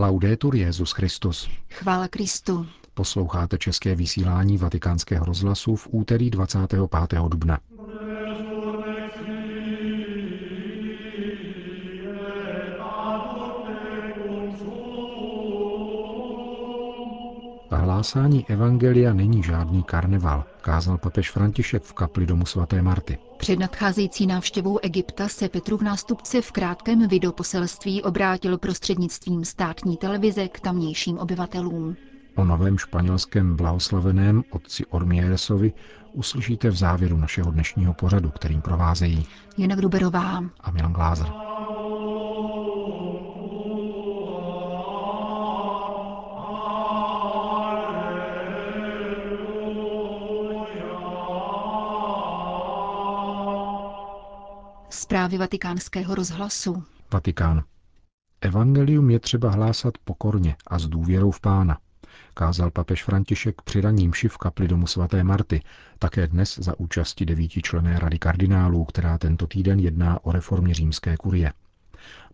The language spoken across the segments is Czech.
Laudetur Jezus Christus. Chvála Kristu. Posloucháte české vysílání Vatikánského rozhlasu v úterý 25. dubna. Hlásání Evangelia není žádný karneval, kázal papež František v kapli domu svaté Marty. Před nadcházející návštěvou Egypta se Petrův nástupce v krátkém videoposelství obrátil prostřednictvím státní televize k tamnějším obyvatelům. O novém španělském blahoslaveném otci Ormieresovi uslyšíte v závěru našeho dnešního pořadu, kterým provázejí Jana Gruberová a Milan Glázer. Zprávy vatikánského rozhlasu. Vatikán. Evangelium je třeba hlásat pokorně a s důvěrou v Pána, kázal papež František při raním v kapli domu svaté Marty, také dnes za účasti devítičlené rady kardinálů, která tento týden jedná o reformě římské kurie.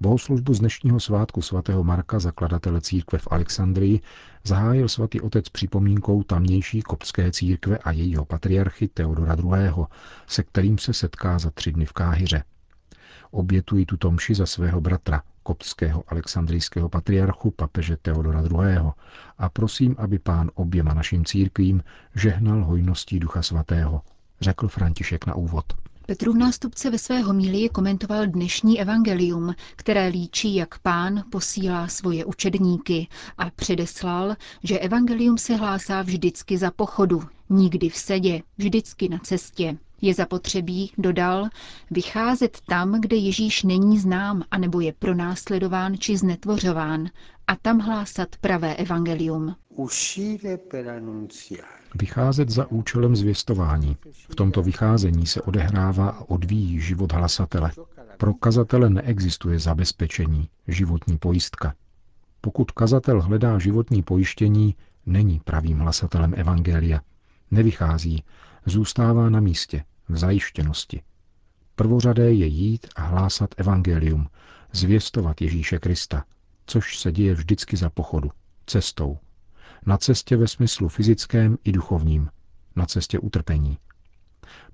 Bohoslužbu z dnešního svátku svatého Marka, zakladatele církve v Alexandrii, zahájil svatý otec připomínkou tamnější koptské církve a jejího patriarchy Teodora II., se kterým se setká za tři dny v Káhyře. Obětuji tuto mši za svého bratra, koptského alexandrijského patriarchu papeže Teodora II. a prosím, aby pán oběma našim církvím žehnal hojností Ducha Svatého, řekl František na úvod. Petrův nástupce ve své homílii komentoval dnešní evangelium, které líčí, jak pán posílá svoje učedníky a předeslal, že evangelium se hlásá vždycky za pochodu, nikdy v sedě, vždycky na cestě. Je zapotřebí, dodal, vycházet tam, kde Ježíš není znám, anebo je pronásledován či znetvořován, a tam hlásat pravé evangelium. Vycházet za účelem zvěstování. V tomto vycházení se odehrává a odvíjí život hlasatele. Pro kazatele neexistuje zabezpečení, životní pojistka. Pokud kazatel hledá životní pojištění, není pravým hlasatelem evangelia. Nevychází, zůstává na místě, v zajištěnosti. Prvořadé je jít a hlásat evangelium, zvěstovat Ježíše Krista, což se děje vždycky za pochodu, cestou. Na cestě ve smyslu fyzickém i duchovním, na cestě utrpení.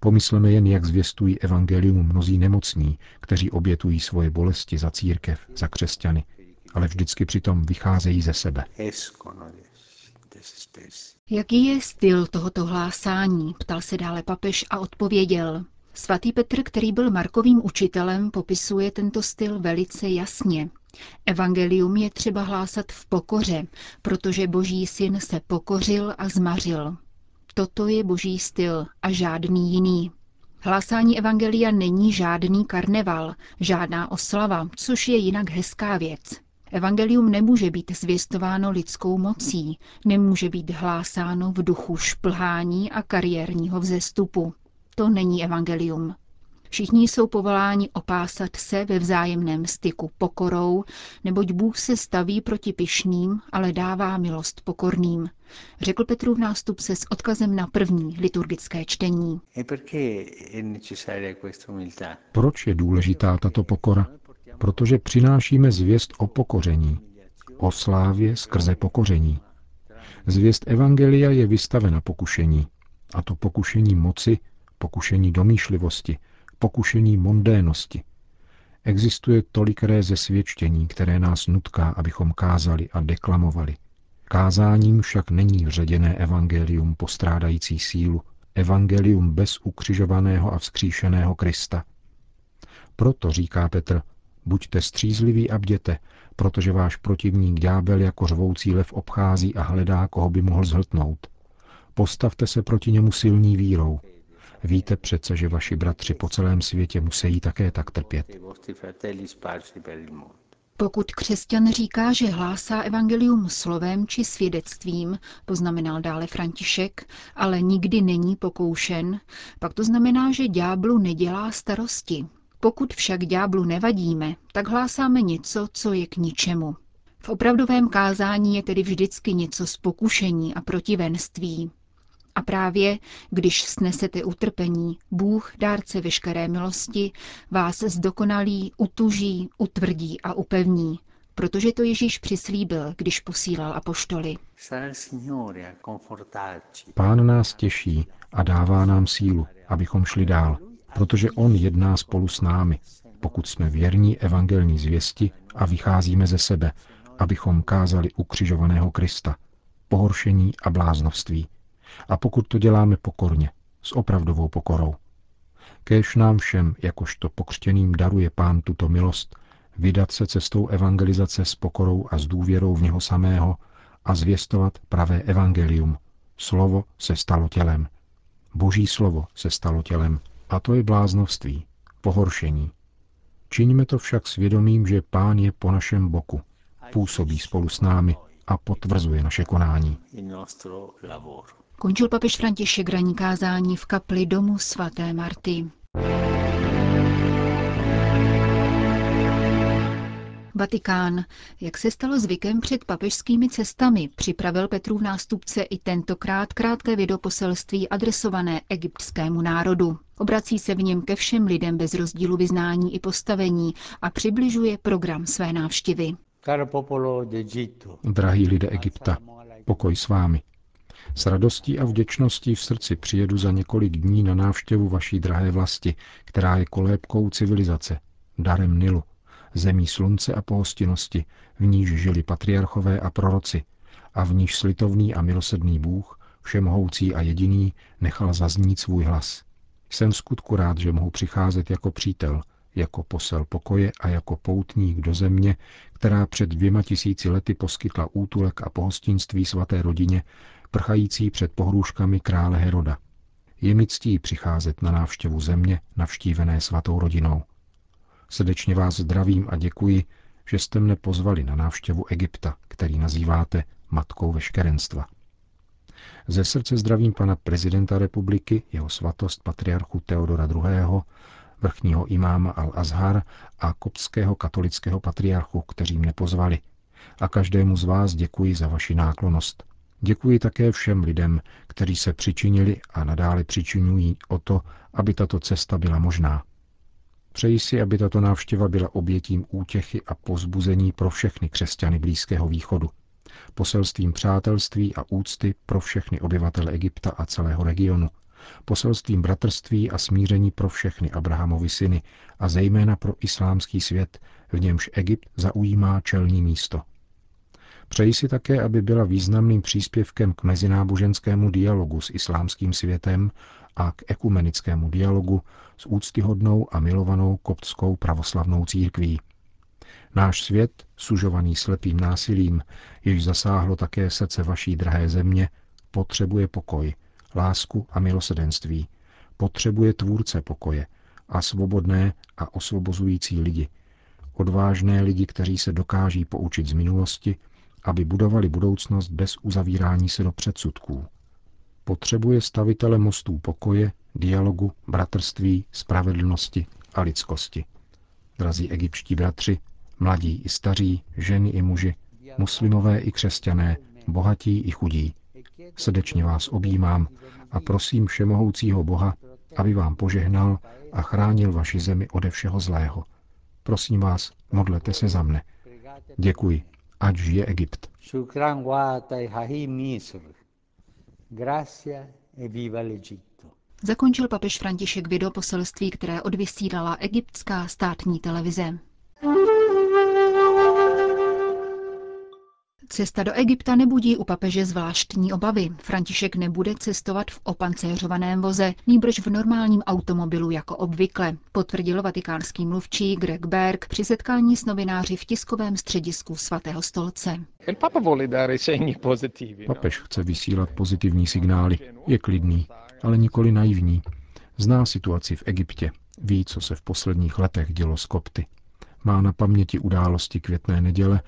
Pomysleme jen, jak zvěstují evangelium mnozí nemocní, kteří obětují svoje bolesti za církev, za křesťany, ale vždycky přitom vycházejí ze sebe. Jaký je styl tohoto hlásání? Ptal se dále papež a odpověděl. Svatý Petr, který byl Markovým učitelem, popisuje tento styl velice jasně. Evangelium je třeba hlásat v pokoře, protože Boží syn se pokořil a zmařil. Toto je Boží styl a žádný jiný. Hlásání Evangelia není žádný karneval, žádná oslava, což je jinak hezká věc. Evangelium nemůže být zvěstováno lidskou mocí, nemůže být hlásáno v duchu šplhání a kariérního vzestupu. To není evangelium. Všichni jsou povoláni opásat se ve vzájemném styku pokorou, neboť Bůh se staví proti pyšným, ale dává milost pokorným, řekl Petrův nástupce s odkazem na první liturgické čtení. E Proč je důležitá tato pokora? protože přinášíme zvěst o pokoření, o slávě skrze pokoření. Zvěst Evangelia je vystavena pokušení, a to pokušení moci, pokušení domýšlivosti, pokušení mondénosti. Existuje tolikré zesvědčení, které nás nutká, abychom kázali a deklamovali. Kázáním však není ředěné evangelium postrádající sílu, evangelium bez ukřižovaného a vzkříšeného Krista. Proto říká Petr, Buďte střízliví a bděte, protože váš protivník ďábel jako řvoucí lev obchází a hledá, koho by mohl zhltnout. Postavte se proti němu silní vírou. Víte přece, že vaši bratři po celém světě musí také tak trpět. Pokud křesťan říká, že hlásá evangelium slovem či svědectvím, poznamenal dále František, ale nikdy není pokoušen, pak to znamená, že ďáblu nedělá starosti, pokud však ďáblu nevadíme, tak hlásáme něco, co je k ničemu. V opravdovém kázání je tedy vždycky něco z pokušení a protivenství. A právě, když snesete utrpení, Bůh, dárce veškeré milosti, vás zdokonalí, utuží, utvrdí a upevní, protože to Ježíš přislíbil, když posílal apoštoly. Pán nás těší a dává nám sílu, abychom šli dál, protože On jedná spolu s námi, pokud jsme věrní evangelní zvěsti a vycházíme ze sebe, abychom kázali ukřižovaného Krista, pohoršení a bláznovství. A pokud to děláme pokorně, s opravdovou pokorou. Kéž nám všem, jakožto pokřtěným daruje Pán tuto milost, vydat se cestou evangelizace s pokorou a s důvěrou v něho samého a zvěstovat pravé evangelium. Slovo se stalo tělem. Boží slovo se stalo tělem. A to je bláznovství, pohoršení. Čiňme to však svědomím, že Pán je po našem boku, působí spolu s námi a potvrzuje naše konání. Končil papež František ranní kázání v kapli domu svaté Marty. Vatikán. Jak se stalo zvykem před papežskými cestami, připravil Petrův nástupce i tentokrát krátké videoposelství adresované egyptskému národu. Obrací se v něm ke všem lidem bez rozdílu vyznání i postavení a přibližuje program své návštěvy. Drahý lidé Egypta, pokoj s vámi. S radostí a vděčností v srdci přijedu za několik dní na návštěvu vaší drahé vlasti, která je kolébkou civilizace, darem Nilu, zemí slunce a pohostinnosti, v níž žili patriarchové a proroci, a v níž slitovný a milosedný Bůh, všemohoucí a jediný, nechal zaznít svůj hlas. Jsem skutku rád, že mohu přicházet jako přítel, jako posel pokoje a jako poutník do země, která před dvěma tisíci lety poskytla útulek a pohostinství svaté rodině, prchající před pohrůžkami krále Heroda. Je mi ctí přicházet na návštěvu země, navštívené svatou rodinou. Srdečně vás zdravím a děkuji, že jste mne pozvali na návštěvu Egypta, který nazýváte matkou veškerenstva. Ze srdce zdravím pana prezidenta republiky, jeho svatost patriarchu Teodora II., vrchního imáma Al-Azhar a koptského katolického patriarchu, kteří mne pozvali. A každému z vás děkuji za vaši náklonost. Děkuji také všem lidem, kteří se přičinili a nadále přičinují o to, aby tato cesta byla možná. Přeji si, aby tato návštěva byla obětím útěchy a pozbuzení pro všechny křesťany Blízkého východu, poselstvím přátelství a úcty pro všechny obyvatele Egypta a celého regionu, poselstvím bratrství a smíření pro všechny Abrahamovi syny a zejména pro islámský svět, v němž Egypt zaujímá čelní místo. Přeji si také, aby byla významným příspěvkem k mezináboženskému dialogu s islámským světem a k ekumenickému dialogu s úctyhodnou a milovanou koptskou pravoslavnou církví. Náš svět, sužovaný slepým násilím, jež zasáhlo také srdce vaší drahé země, potřebuje pokoj, lásku a milosedenství. Potřebuje tvůrce pokoje a svobodné a osvobozující lidi. Odvážné lidi, kteří se dokáží poučit z minulosti, aby budovali budoucnost bez uzavírání se do předsudků. Potřebuje stavitele mostů pokoje, dialogu, bratrství, spravedlnosti a lidskosti. Drazí egyptští bratři, mladí i staří, ženy i muži, muslimové i křesťané, bohatí i chudí. Srdečně vás objímám a prosím všemohoucího Boha, aby vám požehnal a chránil vaši zemi ode všeho zlého. Prosím vás, modlete se za mne. Děkuji, ať žije Egypt. Zakončil papež František video poselství, které odvysílala egyptská státní televize. Cesta do Egypta nebudí u papeže zvláštní obavy. František nebude cestovat v opancéřovaném voze, nýbrž v normálním automobilu jako obvykle, potvrdil vatikánský mluvčí Greg Berg při setkání s novináři v tiskovém středisku svatého stolce. Papež chce vysílat pozitivní signály. Je klidný, ale nikoli naivní. Zná situaci v Egyptě. Ví, co se v posledních letech dělo s kopty. Má na paměti události květné neděle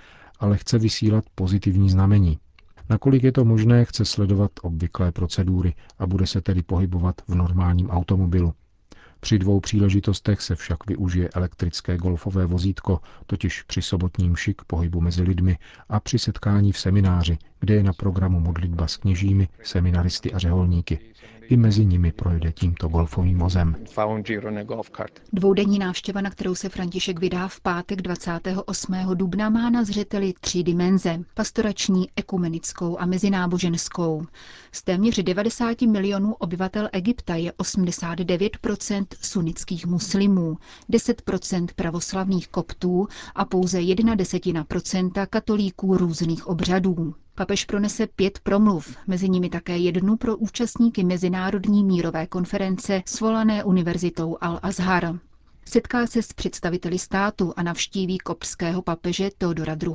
ale chce vysílat pozitivní znamení. Nakolik je to možné, chce sledovat obvyklé procedury a bude se tedy pohybovat v normálním automobilu. Při dvou příležitostech se však využije elektrické golfové vozítko, totiž při sobotním šik pohybu mezi lidmi a při setkání v semináři, kde je na programu modlitba s kněžími, seminaristy a řeholníky. I mezi nimi projde tímto golfovým vozem. Dvoudenní návštěva, na kterou se František vydá v pátek 28. dubna, má na zřeteli tři dimenze. Pastorační, ekumenickou a mezináboženskou. Z téměř 90 milionů obyvatel Egypta je 89% sunnických muslimů, 10% pravoslavných koptů a pouze jedna desetina procenta katolíků různých obřadů. Papež pronese pět promluv, mezi nimi také jednu pro účastníky Mezinárodní mírové konference svolané univerzitou Al-Azhar. Setká se s představiteli státu a navštíví kopského papeže Teodora II.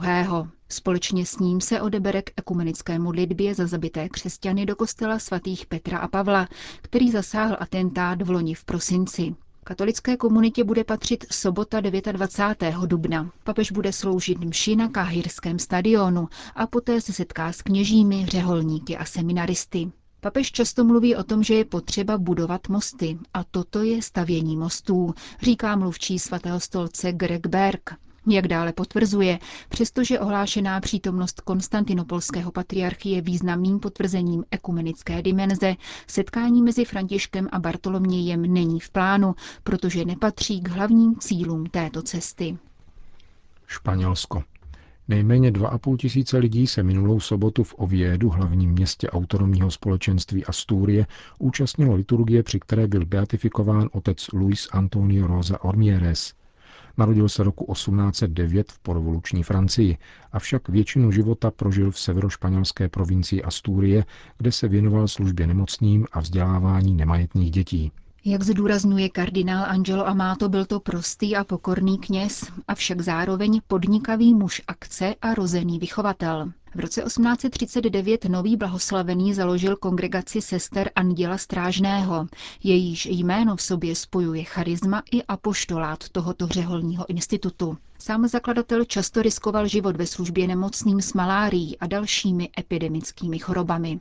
Společně s ním se odebere k ekumenické modlitbě za zabité křesťany do kostela svatých Petra a Pavla, který zasáhl atentát v loni v prosinci. Katolické komunitě bude patřit sobota 29. dubna. Papež bude sloužit mši na Káhirském stadionu a poté se setká s kněžími, řeholníky a seminaristy. Papež často mluví o tom, že je potřeba budovat mosty a toto je stavění mostů, říká mluvčí svatého stolce Greg Berg. Jak dále potvrzuje, přestože ohlášená přítomnost konstantinopolského patriarchy je významným potvrzením ekumenické dimenze, setkání mezi Františkem a Bartolomějem není v plánu, protože nepatří k hlavním cílům této cesty. Španělsko. Nejméně 2,5 tisíce lidí se minulou sobotu v Ovědu, hlavním městě autonomního společenství Astúrie, účastnilo liturgie, při které byl beatifikován otec Luis Antonio Rosa Ormieres. Narodil se roku 1809 v porevoluční Francii, avšak většinu života prožil v severošpanělské provincii Astúrie, kde se věnoval službě nemocným a vzdělávání nemajetných dětí. Jak zdůrazňuje kardinál Angelo Amato, byl to prostý a pokorný kněz, avšak zároveň podnikavý muž akce a rozený vychovatel. V roce 1839 nový blahoslavený založil kongregaci sester Anděla Strážného, jejíž jméno v sobě spojuje charisma i apoštolát tohoto řeholního institutu. Sám zakladatel často riskoval život ve službě nemocným s malárií a dalšími epidemickými chorobami.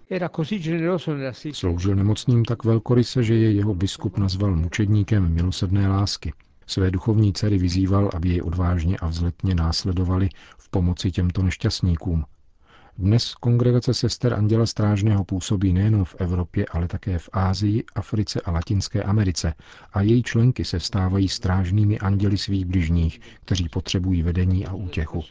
Sloužil nemocným tak velkoryse, že je jeho biskup nazval mučedníkem milosedné lásky. Své duchovní dcery vyzýval, aby jej odvážně a vzletně následovali v pomoci těmto nešťastníkům, dnes kongregace sester Anděla Strážného působí nejen v Evropě, ale také v Ázii, Africe a Latinské Americe a její členky se stávají strážnými anděli svých bližních, kteří potřebují vedení a útěchu.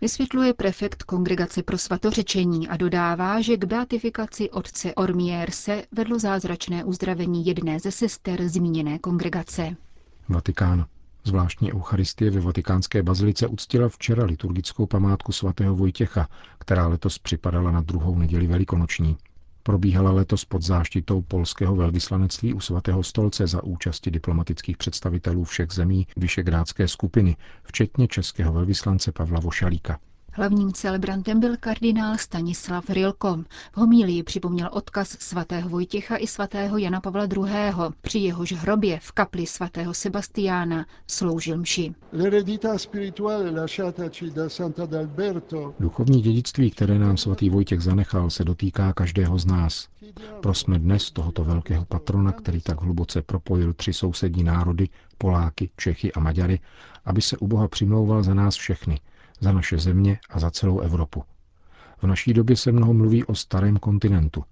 Vysvětluje prefekt kongregace pro svatořečení a dodává, že k beatifikaci otce Ormierse vedlo zázračné uzdravení jedné ze sester zmíněné kongregace. Vatikán. Zvláštní Eucharistie ve vatikánské bazilice uctila včera liturgickou památku svatého Vojtěcha, která letos připadala na druhou neděli velikonoční. Probíhala letos pod záštitou polského velvyslanectví u svatého stolce za účasti diplomatických představitelů všech zemí Vyšegrádské skupiny, včetně českého velvyslance Pavla Vošalíka. Hlavním celebrantem byl kardinál Stanislav Rilko. V homílii připomněl odkaz svatého Vojtěcha i svatého Jana Pavla II. Při jehož hrobě v kapli svatého Sebastiána sloužil mši. Duchovní dědictví, které nám svatý Vojtěch zanechal, se dotýká každého z nás. Prosme dnes tohoto velkého patrona, který tak hluboce propojil tři sousední národy, Poláky, Čechy a Maďary, aby se u Boha přimlouval za nás všechny – za naše země a za celou Evropu. V naší době se mnoho mluví o starém kontinentu.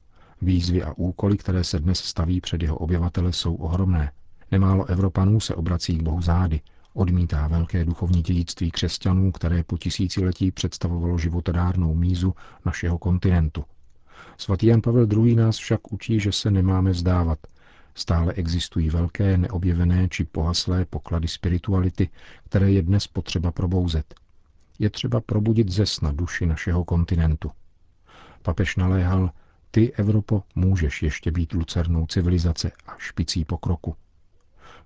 Výzvy a úkoly, které se dnes staví před jeho obyvatele, jsou ohromné. Nemálo Evropanů se obrací k Bohu zády, odmítá velké duchovní dědictví křesťanů, které po tisíciletí představovalo životodárnou mízu našeho kontinentu. Svatý Jan Pavel II. nás však učí, že se nemáme vzdávat. Stále existují velké, neobjevené či pohaslé poklady spirituality, které je dnes potřeba probouzet je třeba probudit ze sna duši našeho kontinentu. Papež naléhal, ty, Evropo, můžeš ještě být lucernou civilizace a špicí pokroku.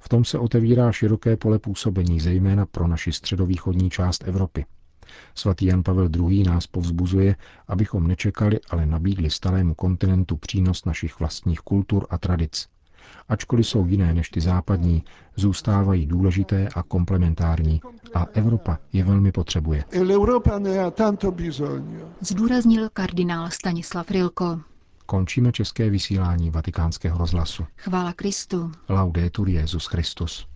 V tom se otevírá široké pole působení, zejména pro naši středovýchodní část Evropy. Svatý Jan Pavel II. nás povzbuzuje, abychom nečekali, ale nabídli starému kontinentu přínos našich vlastních kultur a tradic ačkoliv jsou jiné než ty západní, zůstávají důležité a komplementární a Evropa je velmi potřebuje. Zdůraznil kardinál Stanislav Rilko. Končíme české vysílání vatikánského rozhlasu. Chvála Kristu. Laudetur Jezus Christus.